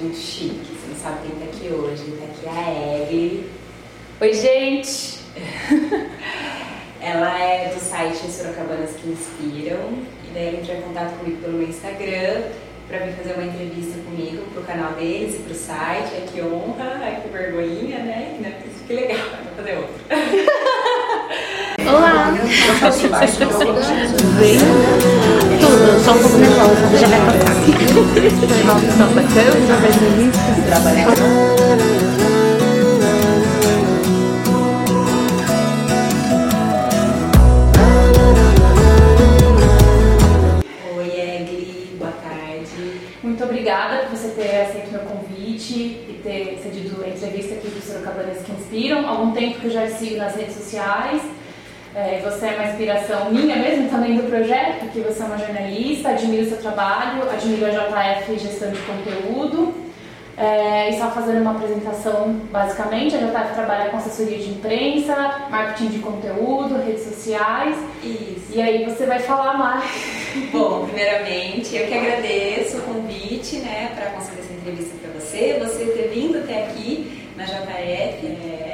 muito chique. Você não sabe quem tá aqui hoje. Tá aqui a Egli. Oi, gente! ela é do site Sorocabanas que Inspiram. E daí ela entrou em contato comigo pelo meu Instagram para vir fazer uma entrevista comigo pro canal deles e pro site. Ai, que honra, ai, que vergonhinha, né? Que legal, vou fazer outra. Olá! Bem? Só um pouco nervosa, já vai passar. Levar o pessoal pra câmera, pra entrevista, trabalhar. Oi, Egli, boa tarde. Muito obrigada por você ter aceito meu convite e ter cedido a entrevista aqui do Sorocabanas que Inspiram. Há algum tempo que eu já te sigo nas redes sociais. É, você é uma inspiração minha mesmo, também do projeto, porque você é uma jornalista, admiro o seu trabalho, admiro a JF Gestão de Conteúdo. É, e só fazendo uma apresentação, basicamente, a JF trabalha com assessoria de imprensa, marketing de conteúdo, redes sociais. Isso. E aí você vai falar mais. Bom, primeiramente, eu que agradeço o convite, né, para conceder essa entrevista para você, você ter vindo até aqui na JF. É,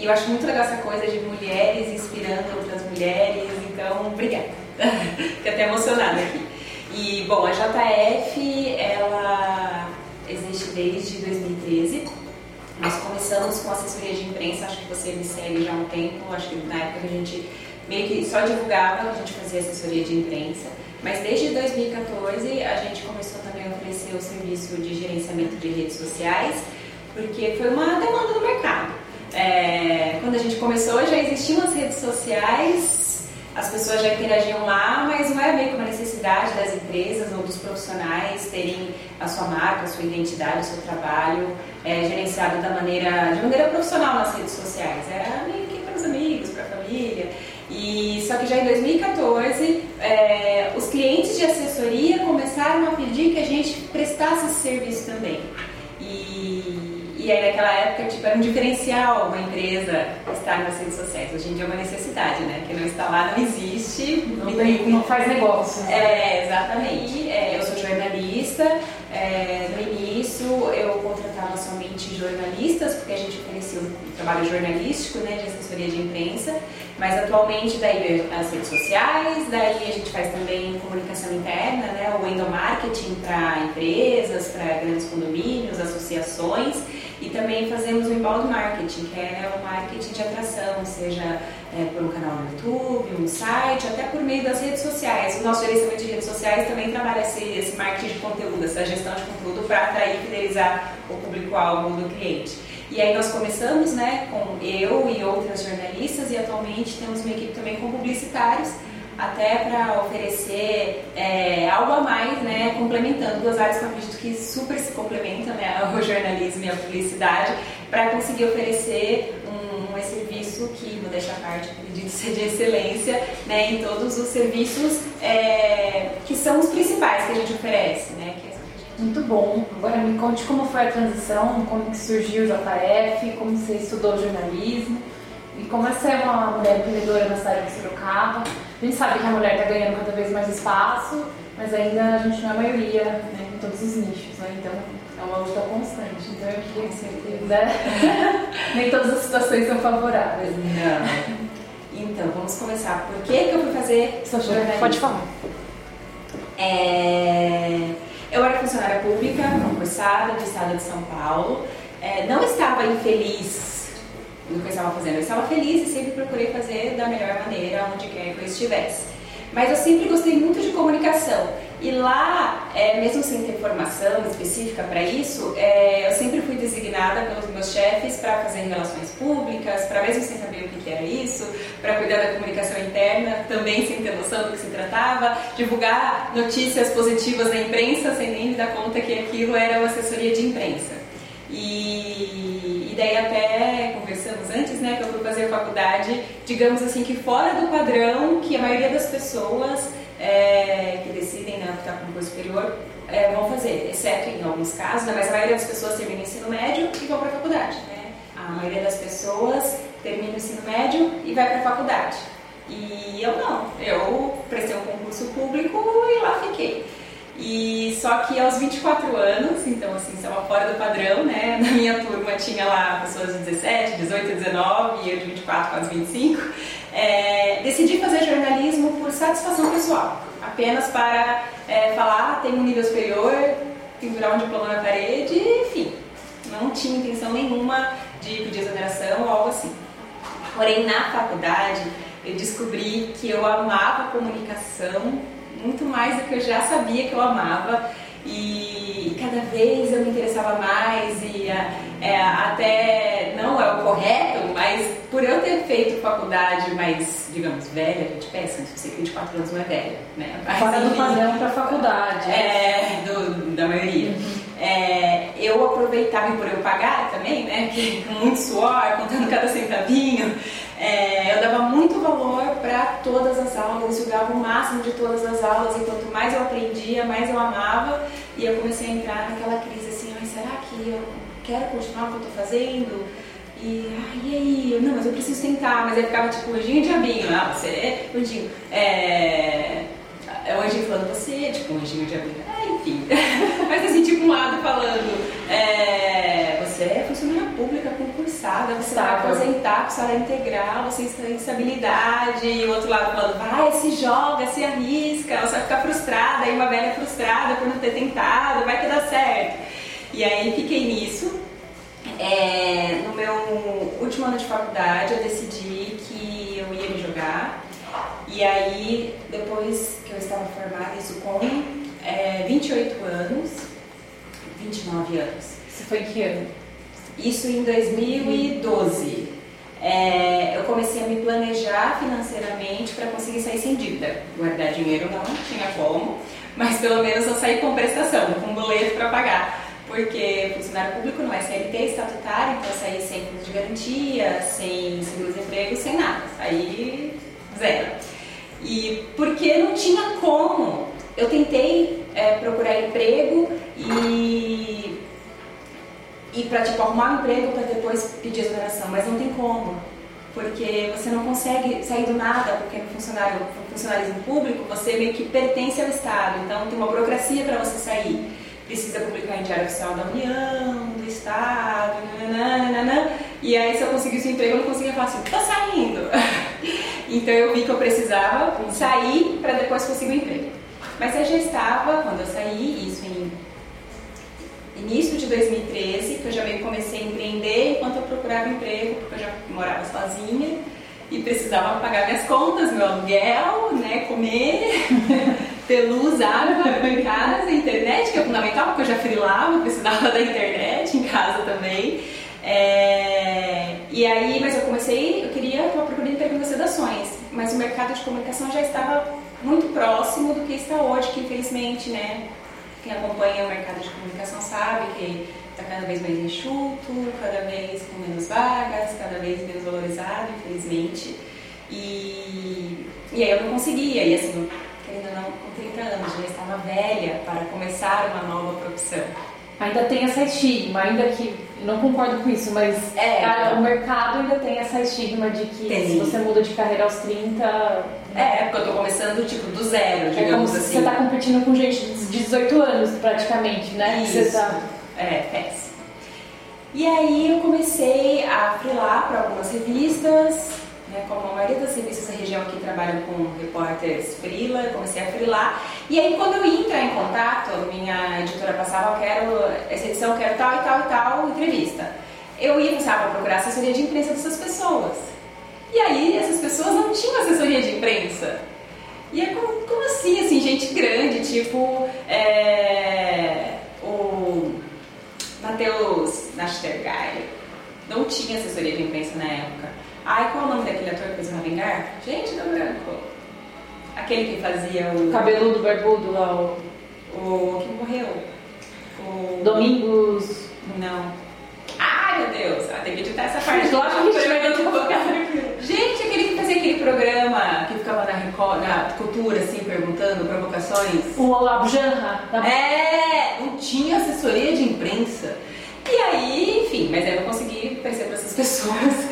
e eu acho muito legal essa coisa de mulheres inspirando outras mulheres, então, obrigada. Fiquei até emocionada aqui. E, bom, a JF, ela existe desde 2013. Nós começamos com assessoria de imprensa, acho que você me segue já há um tempo, acho que na época a gente meio que só divulgava, a gente fazia assessoria de imprensa. Mas desde 2014 a gente começou também a oferecer o serviço de gerenciamento de redes sociais, porque foi uma demanda do mercado. É, quando a gente começou já existiam as redes sociais, as pessoas já interagiam lá, mas não era meio que uma necessidade das empresas ou dos profissionais terem a sua marca, a sua identidade, o seu trabalho é, gerenciado da maneira, de maneira profissional nas redes sociais. Era meio que para os amigos, para a família. E só que já em 2014, é, os clientes de assessoria começaram a pedir que a gente prestasse esse serviço também. E, e aí naquela época tipo, era um diferencial uma empresa estar nas redes sociais. Hoje em dia é uma necessidade, né? Quem não está lá não existe. Não, tem, não faz negócio. É, exatamente. É, eu sou jornalista. É, no início eu contratava somente jornalistas, porque a gente oferecia um trabalho jornalístico, né, de assessoria de imprensa. Mas atualmente daí as redes sociais, daí a gente faz também comunicação interna, né, o endomarketing para empresas, para grandes condomínios, associações. E também fazemos o inbound marketing, que é o marketing de atração, seja é, por um canal no YouTube, um site, até por meio das redes sociais. O nosso gerenciamento de redes sociais também trabalha esse, esse marketing de conteúdo, essa gestão de conteúdo para atrair e fidelizar o público-alvo do cliente. E aí nós começamos né, com eu e outras jornalistas e atualmente temos uma equipe também com publicitários até para oferecer é, algo a mais, né, complementando duas áreas que eu acredito que super se complementam, né, o jornalismo e a publicidade, para conseguir oferecer um, um serviço que, vou deixar a parte, acredito ser de excelência, né, em todos os serviços é, que são os principais que a gente oferece, né, é muito bom. Agora me conte como foi a transição, como que surgiu o JF, como você estudou jornalismo e como é ser uma mulher empreendedora na cidade de Sorocaba. A gente sabe que a mulher está ganhando cada vez mais espaço, mas ainda a gente não é a maioria né, em todos os nichos, né? Então é uma luta constante. Então eu queria que você, né? Nem todas as situações são favoráveis. Não. Então, vamos começar. Por que, que eu fui fazer jornalismo? Pode falar. É... Eu era funcionária pública, concursada do estado de São Paulo. É, não estava infeliz no que eu estava fazendo. Eu estava feliz e sempre procurei fazer da melhor maneira, onde quer que eu estivesse. Mas eu sempre gostei muito de comunicação. E lá, é, mesmo sem ter formação específica para isso, é, eu sempre fui designada pelos meus chefes para fazer relações públicas, para mesmo sem saber o que, que era isso, para cuidar da comunicação interna, também sem ter noção do que se tratava, divulgar notícias positivas na imprensa sem nem me dar conta que aquilo era uma assessoria de imprensa. E, e daí até antes, né, que eu fui fazer faculdade, digamos assim, que fora do padrão que a maioria das pessoas é, que decidem né, optar por um curso superior é, vão fazer, exceto em alguns casos, né, mas a maioria das pessoas termina o ensino médio e vão para a faculdade. Né? A maioria das pessoas termina o ensino médio e vai para a faculdade. E eu não, eu prestei um concurso público e lá fiquei. E só que aos 24 anos, então assim, estava fora do padrão, né? Na minha turma tinha lá pessoas de 17, 18, 19 e eu de 24, quase 25. É, decidi fazer jornalismo por satisfação pessoal, apenas para é, falar, ah, tem um nível superior, pendurar um diploma na parede, enfim. Não tinha intenção nenhuma de pedir exoneração ou algo assim. Porém, na faculdade, eu descobri que eu amava comunicação muito mais do que eu já sabia que eu amava e cada vez eu me interessava mais e é, até não é o correto, mas por eu ter feito faculdade mais, digamos, velha, a gente pensa, se você tem 24 anos não é velha, né? Mas, Fora do padrão para faculdade. É, do, da maioria. Uhum. É, eu aproveitava, e por eu pagar também, né, com muito suor, contando cada centavinho, é, eu dava muito valor para todas as aulas, eu jogava o máximo de todas as aulas, e quanto mais eu aprendia, mais eu amava, e eu comecei a entrar naquela crise assim, será que eu quero continuar o que eu estou fazendo? E, ah, e aí? Não, mas eu preciso tentar, mas aí ficava tipo, anjinho de abinho, ah, você é anjinho, é é o anjinho falando, você é tipo um anjinho de abelha. Ah, enfim. Mas assim, tipo um lado falando, é, você é funcionária pública concursada, você vai aposentar com salário integral, você tem estabilidade, e o outro lado falando, vai, se joga, se arrisca, você vai ficar frustrada, aí uma velha frustrada por não ter tentado, vai que dá certo. E aí fiquei nisso. É, no meu último ano de faculdade eu decidi que eu ia me jogar e aí, depois que eu estava formada, isso com é, 28 anos, 29 anos. Isso foi em que ano? Isso em 2012. É, eu comecei a me planejar financeiramente para conseguir sair sem dívida. Guardar dinheiro não tinha como, mas pelo menos eu saí com prestação, com boleto para pagar. Porque funcionário público não é CLT estatutário, então eu saí sem fundo de garantia, sem seguro-desemprego, sem nada. Saí zero. E porque não tinha como. Eu tentei é, procurar emprego e, e para tipo, arrumar um emprego para depois pedir exoneração, mas não tem como. Porque você não consegue sair do nada, porque no funcionário, no funcionalismo público você meio que pertence ao Estado, então tem uma burocracia para você sair. Precisa publicar em Diário Oficial da União, do Estado, nananana, e aí se eu conseguisse um emprego eu não conseguia falar assim, tô saindo. Então eu vi que eu precisava sair para depois conseguir um emprego. Mas eu já estava, quando eu saí, isso em início de 2013, que eu já meio comecei a empreender enquanto eu procurava emprego, porque eu já morava sozinha e precisava pagar minhas contas, meu aluguel, né, comer, ter luz, água em casa, internet, que é fundamental, porque eu já frilava, precisava da internet em casa também. É, e aí, mas eu comecei, eu queria, estava procurando emprego em sedações, mas o mercado de comunicação já estava muito próximo do que está hoje, que infelizmente, né, quem acompanha o mercado de comunicação sabe que está cada vez mais enxuto, cada vez com menos vagas, cada vez menos valorizado, infelizmente. E, e aí eu não conseguia, e assim, querendo não, com 30 anos, já estava velha para começar uma nova profissão ainda tem essa estigma, ainda que não concordo com isso, mas é, a, o mercado ainda tem essa estigma de que tem. se você muda de carreira aos 30. É, porque eu tô começando tipo do zero, digamos é como assim. Você tá competindo com gente de 18 anos praticamente, né? Isso. Você tá... É, péssimo. E aí eu comecei a frilar para algumas revistas, né, como a maioria das revistas da região que trabalham com repórteres frila, comecei a frilar. E aí quando eu ia entrar em contato, minha editora passava, eu quero, essa edição eu quero tal e tal e tal entrevista. Eu ia começar a procurar assessoria de imprensa dessas pessoas. E aí essas pessoas não tinham assessoria de imprensa. E é como, como assim, assim, gente grande, tipo é, o Matheus Nastergaile, não tinha assessoria de imprensa na época. Ai, qual é o nome daquele ator que fez o Ravengar? Gente, do branco. Aquele que fazia o. Cabeludo, barbudo lá, o. O que morreu? O. Domingos. Não. Ai, meu Deus! Ah, tem que editar essa parte. Acho que a gente vai Gente, aquele que fazia aquele programa que ficava na, Record, na cultura, assim, perguntando provocações. O Abjanra. É, não tinha assessoria de imprensa. E aí, enfim, mas aí eu consegui perceber essas pessoas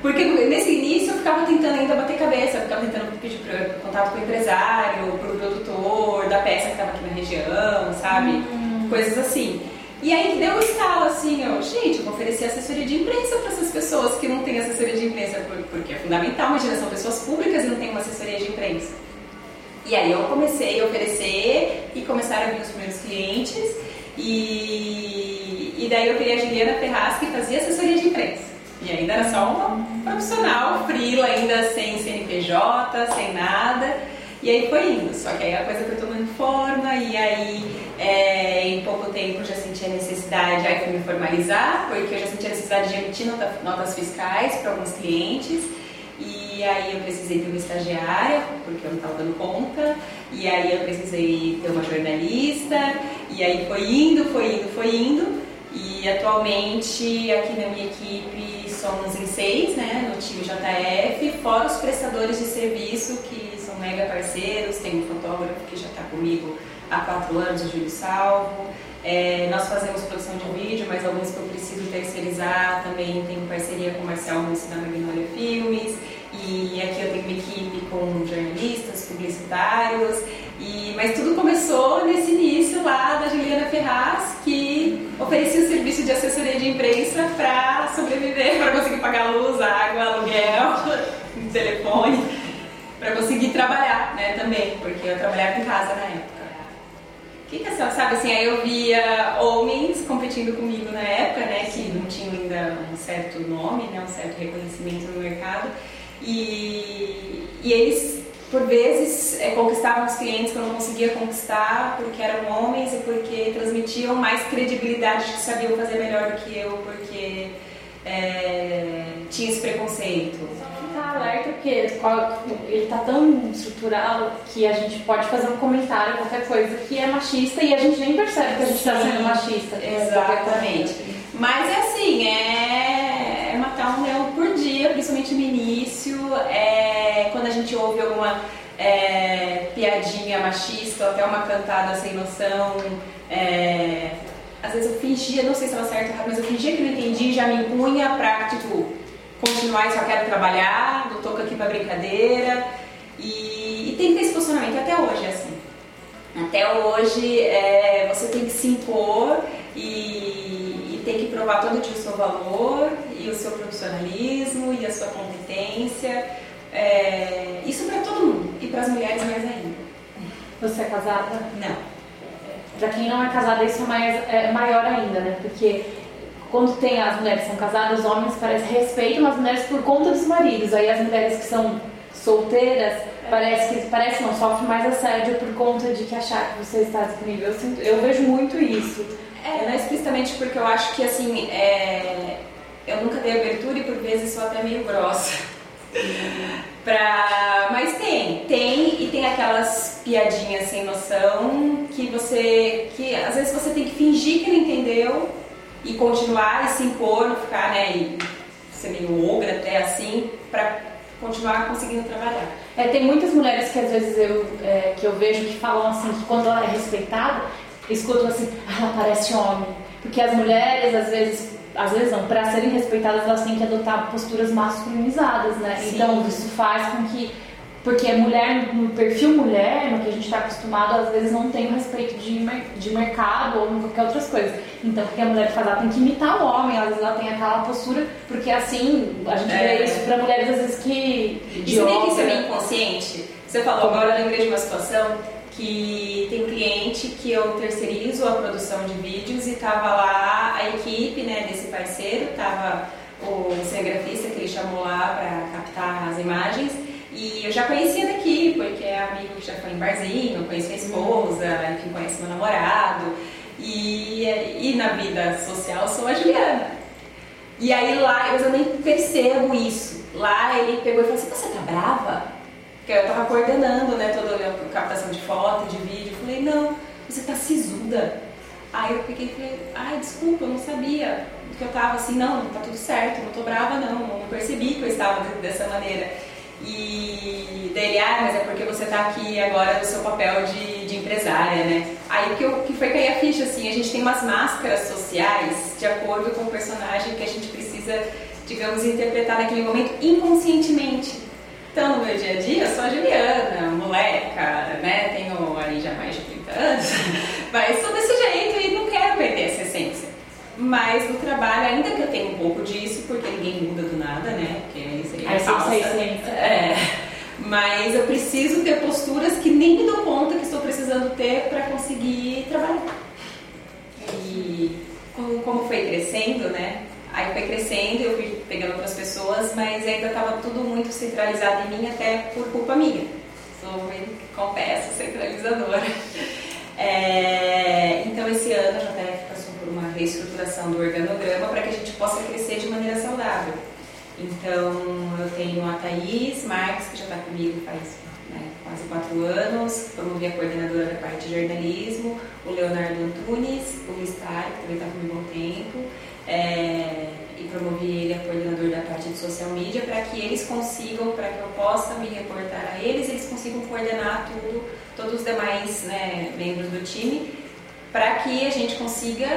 Porque nesse início eu ficava tentando ainda bater cabeça, eu ficava tentando pedir contato com o empresário, pro produtor da peça que estava aqui na região, sabe? Hum. Coisas assim. E aí que deu um estalo assim, eu, gente, eu vou oferecer assessoria de imprensa para essas pessoas que não têm assessoria de imprensa, porque é fundamental, imagina, são pessoas públicas e não têm uma assessoria de imprensa. E aí eu comecei a oferecer e começaram a vir os primeiros clientes e, e daí eu queria a Juliana Ferraz que fazia assessoria de imprensa. E ainda era só uma profissional, frila, ainda sem CNPJ, sem nada. E aí foi indo, só que aí a coisa foi tomando forma e aí é, em pouco tempo já senti a necessidade, aí fui me formalizar, porque eu já senti a necessidade de emitir nota, notas fiscais para alguns clientes. E aí eu precisei ter uma estagiária, porque eu não estava dando conta. E aí eu precisei ter uma jornalista. E aí foi indo, foi indo, foi indo. E atualmente aqui na minha equipe somos em seis, né, no time JF, fora os prestadores de serviço que são mega parceiros. Tem um fotógrafo que já está comigo há quatro anos, o Júlio Salvo. É, nós fazemos produção de vídeo, mas alguns que eu preciso terceirizar também tenho parceria com o Marcel Mussi da Magnolia Filmes. E aqui eu tenho uma equipe com jornalistas, publicitários. E, mas tudo começou nesse início lá da Juliana Ferraz, que oferecia o serviço de assessoria de imprensa para sobreviver, para conseguir pagar luz, água, aluguel, telefone, para conseguir trabalhar né, também, porque eu trabalhava em casa na época. Que, que é essa, sabe assim, aí eu via homens competindo comigo na época, né, que não tinham ainda um certo nome, né, um certo reconhecimento no mercado, e, e eles, por vezes, é, conquistavam os clientes que eu não conseguia conquistar porque eram homens e porque transmitiam mais credibilidade de que sabiam fazer melhor do que eu, porque é, tinha esse preconceito ficar alerta porque ele está tão estruturado que a gente pode fazer um comentário, qualquer coisa que é machista e a gente nem percebe que a gente está sendo machista. Exatamente. Mas é assim, é, é matar um leão por dia, principalmente no início, é, quando a gente ouve alguma é, piadinha machista ou até uma cantada sem noção. É, às vezes eu fingia, não sei se estava certo mas eu fingia que não entendi e já me impunha pra, tipo, continuar e só quero trabalhar, não tô aqui pra brincadeira. E, e tem que ter esse posicionamento, até hoje assim. Até hoje é, você tem que se impor e tem que provar todo dia o seu valor e o seu profissionalismo e a sua competência. É, isso para todo mundo e para as mulheres mais ainda. Você é casada? Não. Para quem não é casada, isso é, mais, é maior ainda, né? Porque quando tem as mulheres que são casadas, os homens parece respeitam as mulheres por conta dos maridos. Aí as mulheres que são solteiras parece que parece não sofre mais assédio por conta de que achar que você está disponível. Eu, sinto, eu vejo muito isso. É, não é explicitamente porque eu acho que assim é, eu nunca dei abertura e por vezes sou até meio grossa. pra... Mas tem, tem e tem aquelas piadinhas sem noção que você. que às vezes você tem que fingir que não entendeu e continuar e se impor, ficar, né, e ser meio ogra até assim, para continuar conseguindo trabalhar. É, tem muitas mulheres que às vezes eu, é, que eu vejo que falam assim, que quando ela é respeitada, escutam assim, ah, ela parece homem. Porque as mulheres, às vezes, às vezes não, para serem respeitadas, elas têm que adotar posturas masculinizadas, né? Sim. Então isso faz com que porque mulher, no perfil mulher, no que a gente está acostumado, às vezes não tem o respeito de, de mercado ou qualquer outras coisas. Então, o que a mulher faz? Ela tem que imitar o homem, às vezes ela tem aquela postura, porque assim, a gente é. vê isso para mulheres às vezes que. Isso nem que isso é meio inconsciente. Você falou, agora eu lembrei de uma situação que tem cliente que eu terceirizo a produção de vídeos e tava lá a equipe né, desse parceiro, tava o cinegrafista que ele chamou lá para captar as imagens e eu já conhecia daqui, porque é amigo que já foi em barzinho, conheço a esposa, enfim, conhece meu namorado. E, e na vida social sou a Juliana. E aí lá, eu nem percebo isso. Lá ele pegou e falou assim, você tá brava? Porque eu tava coordenando, né, toda a captação de foto, de vídeo. Falei, não, você tá sisuda. Aí eu peguei e falei, ai, desculpa, eu não sabia. Que eu tava assim, não, tá tudo certo, não tô brava não, não percebi que eu estava dessa maneira. E daí ah, mas é porque você está aqui agora no seu papel de, de empresária, né? Aí que, eu, que foi cair a ficha, assim, a gente tem umas máscaras sociais de acordo com o personagem que a gente precisa digamos, interpretar naquele momento inconscientemente. Então, no meu dia a dia, eu sou a Juliana, moleca, né? Tenho aí já mais de 30 anos, mas sou desse jeito e não quero perder essa essência. Mas no trabalho, ainda que eu tenha um pouco disso, porque ninguém muda do nada, né? Porque aí seria Aí falsa. essência. É. Mas eu preciso ter posturas que nem me dou conta que estou precisando ter para conseguir trabalhar. E como foi crescendo, né? Aí foi crescendo, eu fui pegando outras pessoas, mas ainda estava tudo muito centralizado em mim, até por culpa minha. Sou, confesso, centralizadora. É, então, esse ano a JF passou por uma reestruturação do organograma para que a gente possa crescer de maneira saudável. Então, eu tenho a Thaís Marques, que já está comigo faz quase quatro anos, promovi a coordenadora da parte de jornalismo, o Leonardo Antunes, o Luiz Tari, que também está comigo há um tempo, é, e promovi ele a coordenador da parte de social media para que eles consigam, para que eu possa me reportar a eles, eles consigam coordenar tudo, todos os demais né, membros do time, para que a gente consiga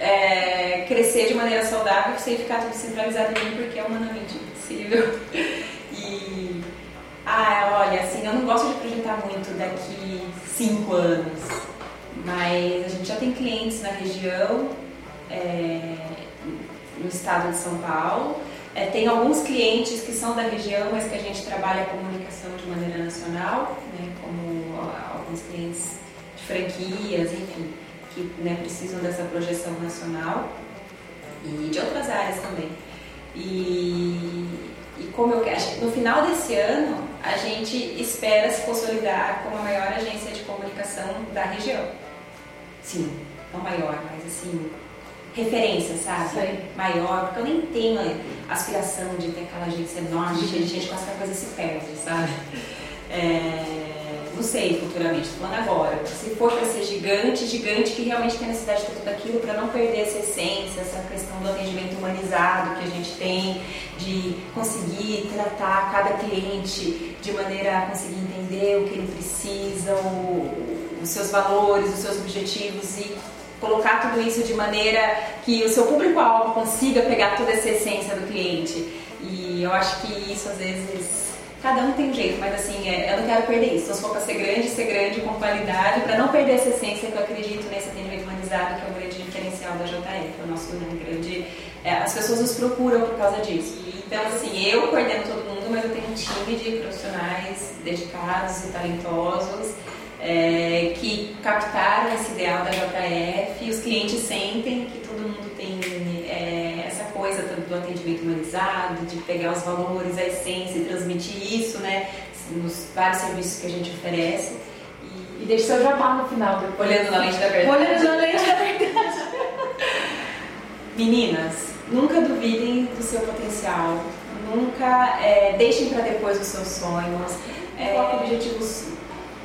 é, crescer de maneira saudável sem ficar tudo centralizado em mim, porque é humanamente impossível. Ah, olha, assim, eu não gosto de projetar muito daqui cinco anos, mas a gente já tem clientes na região, é, no estado de São Paulo. É, tem alguns clientes que são da região, mas que a gente trabalha a comunicação de maneira nacional, né, como alguns clientes de franquias, enfim que né, precisam dessa projeção nacional e de outras áreas também. E, e como eu quero, no final desse ano, a gente espera se consolidar como a maior agência de comunicação da região. Sim, não maior, mas assim, referência, sabe? Sei. Maior, porque eu nem tenho a aspiração de ter aquela agência enorme, cheia de gente com essa coisa se perde, sabe? É, não sei futuramente, estou falando agora. Se for para ser gigante, gigante que realmente tem necessidade de ter tudo aquilo para não perder essa essência, essa questão do atendimento humanizado que a gente tem, de conseguir tratar cada cliente de maneira a conseguir entender o que ele precisa, o, os seus valores, os seus objetivos e colocar tudo isso de maneira que o seu público-alvo consiga pegar toda essa essência do cliente. E eu acho que isso às vezes cada um tem um jeito, mas assim, é, eu não quero perder isso. Então, se for para ser grande, ser grande com qualidade, para não perder essa essência que eu acredito nesse atendimento humanizado, que é o grande diferencial da JF, é o nosso grande. É, as pessoas nos procuram por causa disso. Então, assim, eu coordeno todo mundo, mas eu tenho um time de profissionais dedicados e talentosos. É, que captaram esse ideal da JF os clientes sentem que todo mundo tem é, do atendimento humanizado, de pegar os valores, a essência e transmitir isso, né, nos vários serviços que a gente oferece. E deixa seu jabá no final. Depois. Olhando na lente da verdade. Olhando na lente da verdade. Meninas, nunca duvidem do seu potencial, nunca é, deixem para depois os seus sonhos, é, objetivos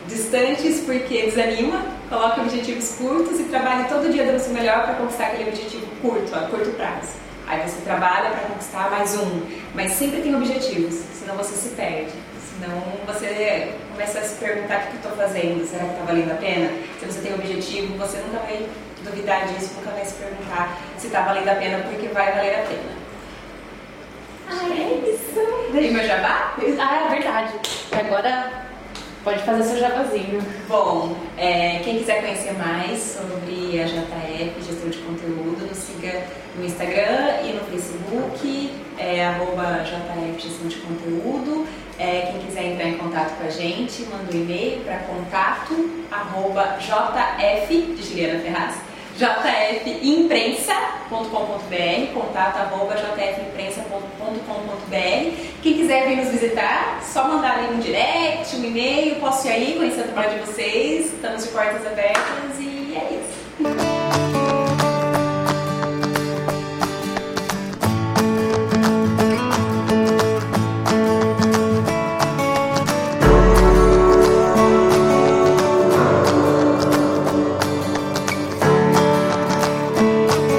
distantes porque desanima, coloque objetivos curtos e trabalhe todo dia dando o seu melhor para conquistar aquele objetivo curto, a curto prazo. Aí você trabalha para conquistar mais um, mas sempre tem objetivos, senão você se perde. Senão você começa a se perguntar o que eu estou fazendo, será que está valendo a pena? Se você tem objetivo, você nunca vai duvidar disso, nunca vai se perguntar se está valendo a pena, porque vai valer a pena. Ah, é isso. E meu jabá? Ah, é verdade. Agora Pode fazer seu jabazinho. Bom, é, quem quiser conhecer mais sobre a JF, gestão de conteúdo, no Instagram e no Facebook, é, arroba de Conteúdo. É, quem quiser entrar em contato com a gente, manda um e-mail para contato arroba JF de Juliana Ferraz jfimprensa.com.br, contato arroba jfimprensa.com.br. Quem quiser vir nos visitar, só mandar ali um direct, um e-mail, posso ir aí conhecer o trabalho de vocês, estamos de portas abertas e é isso.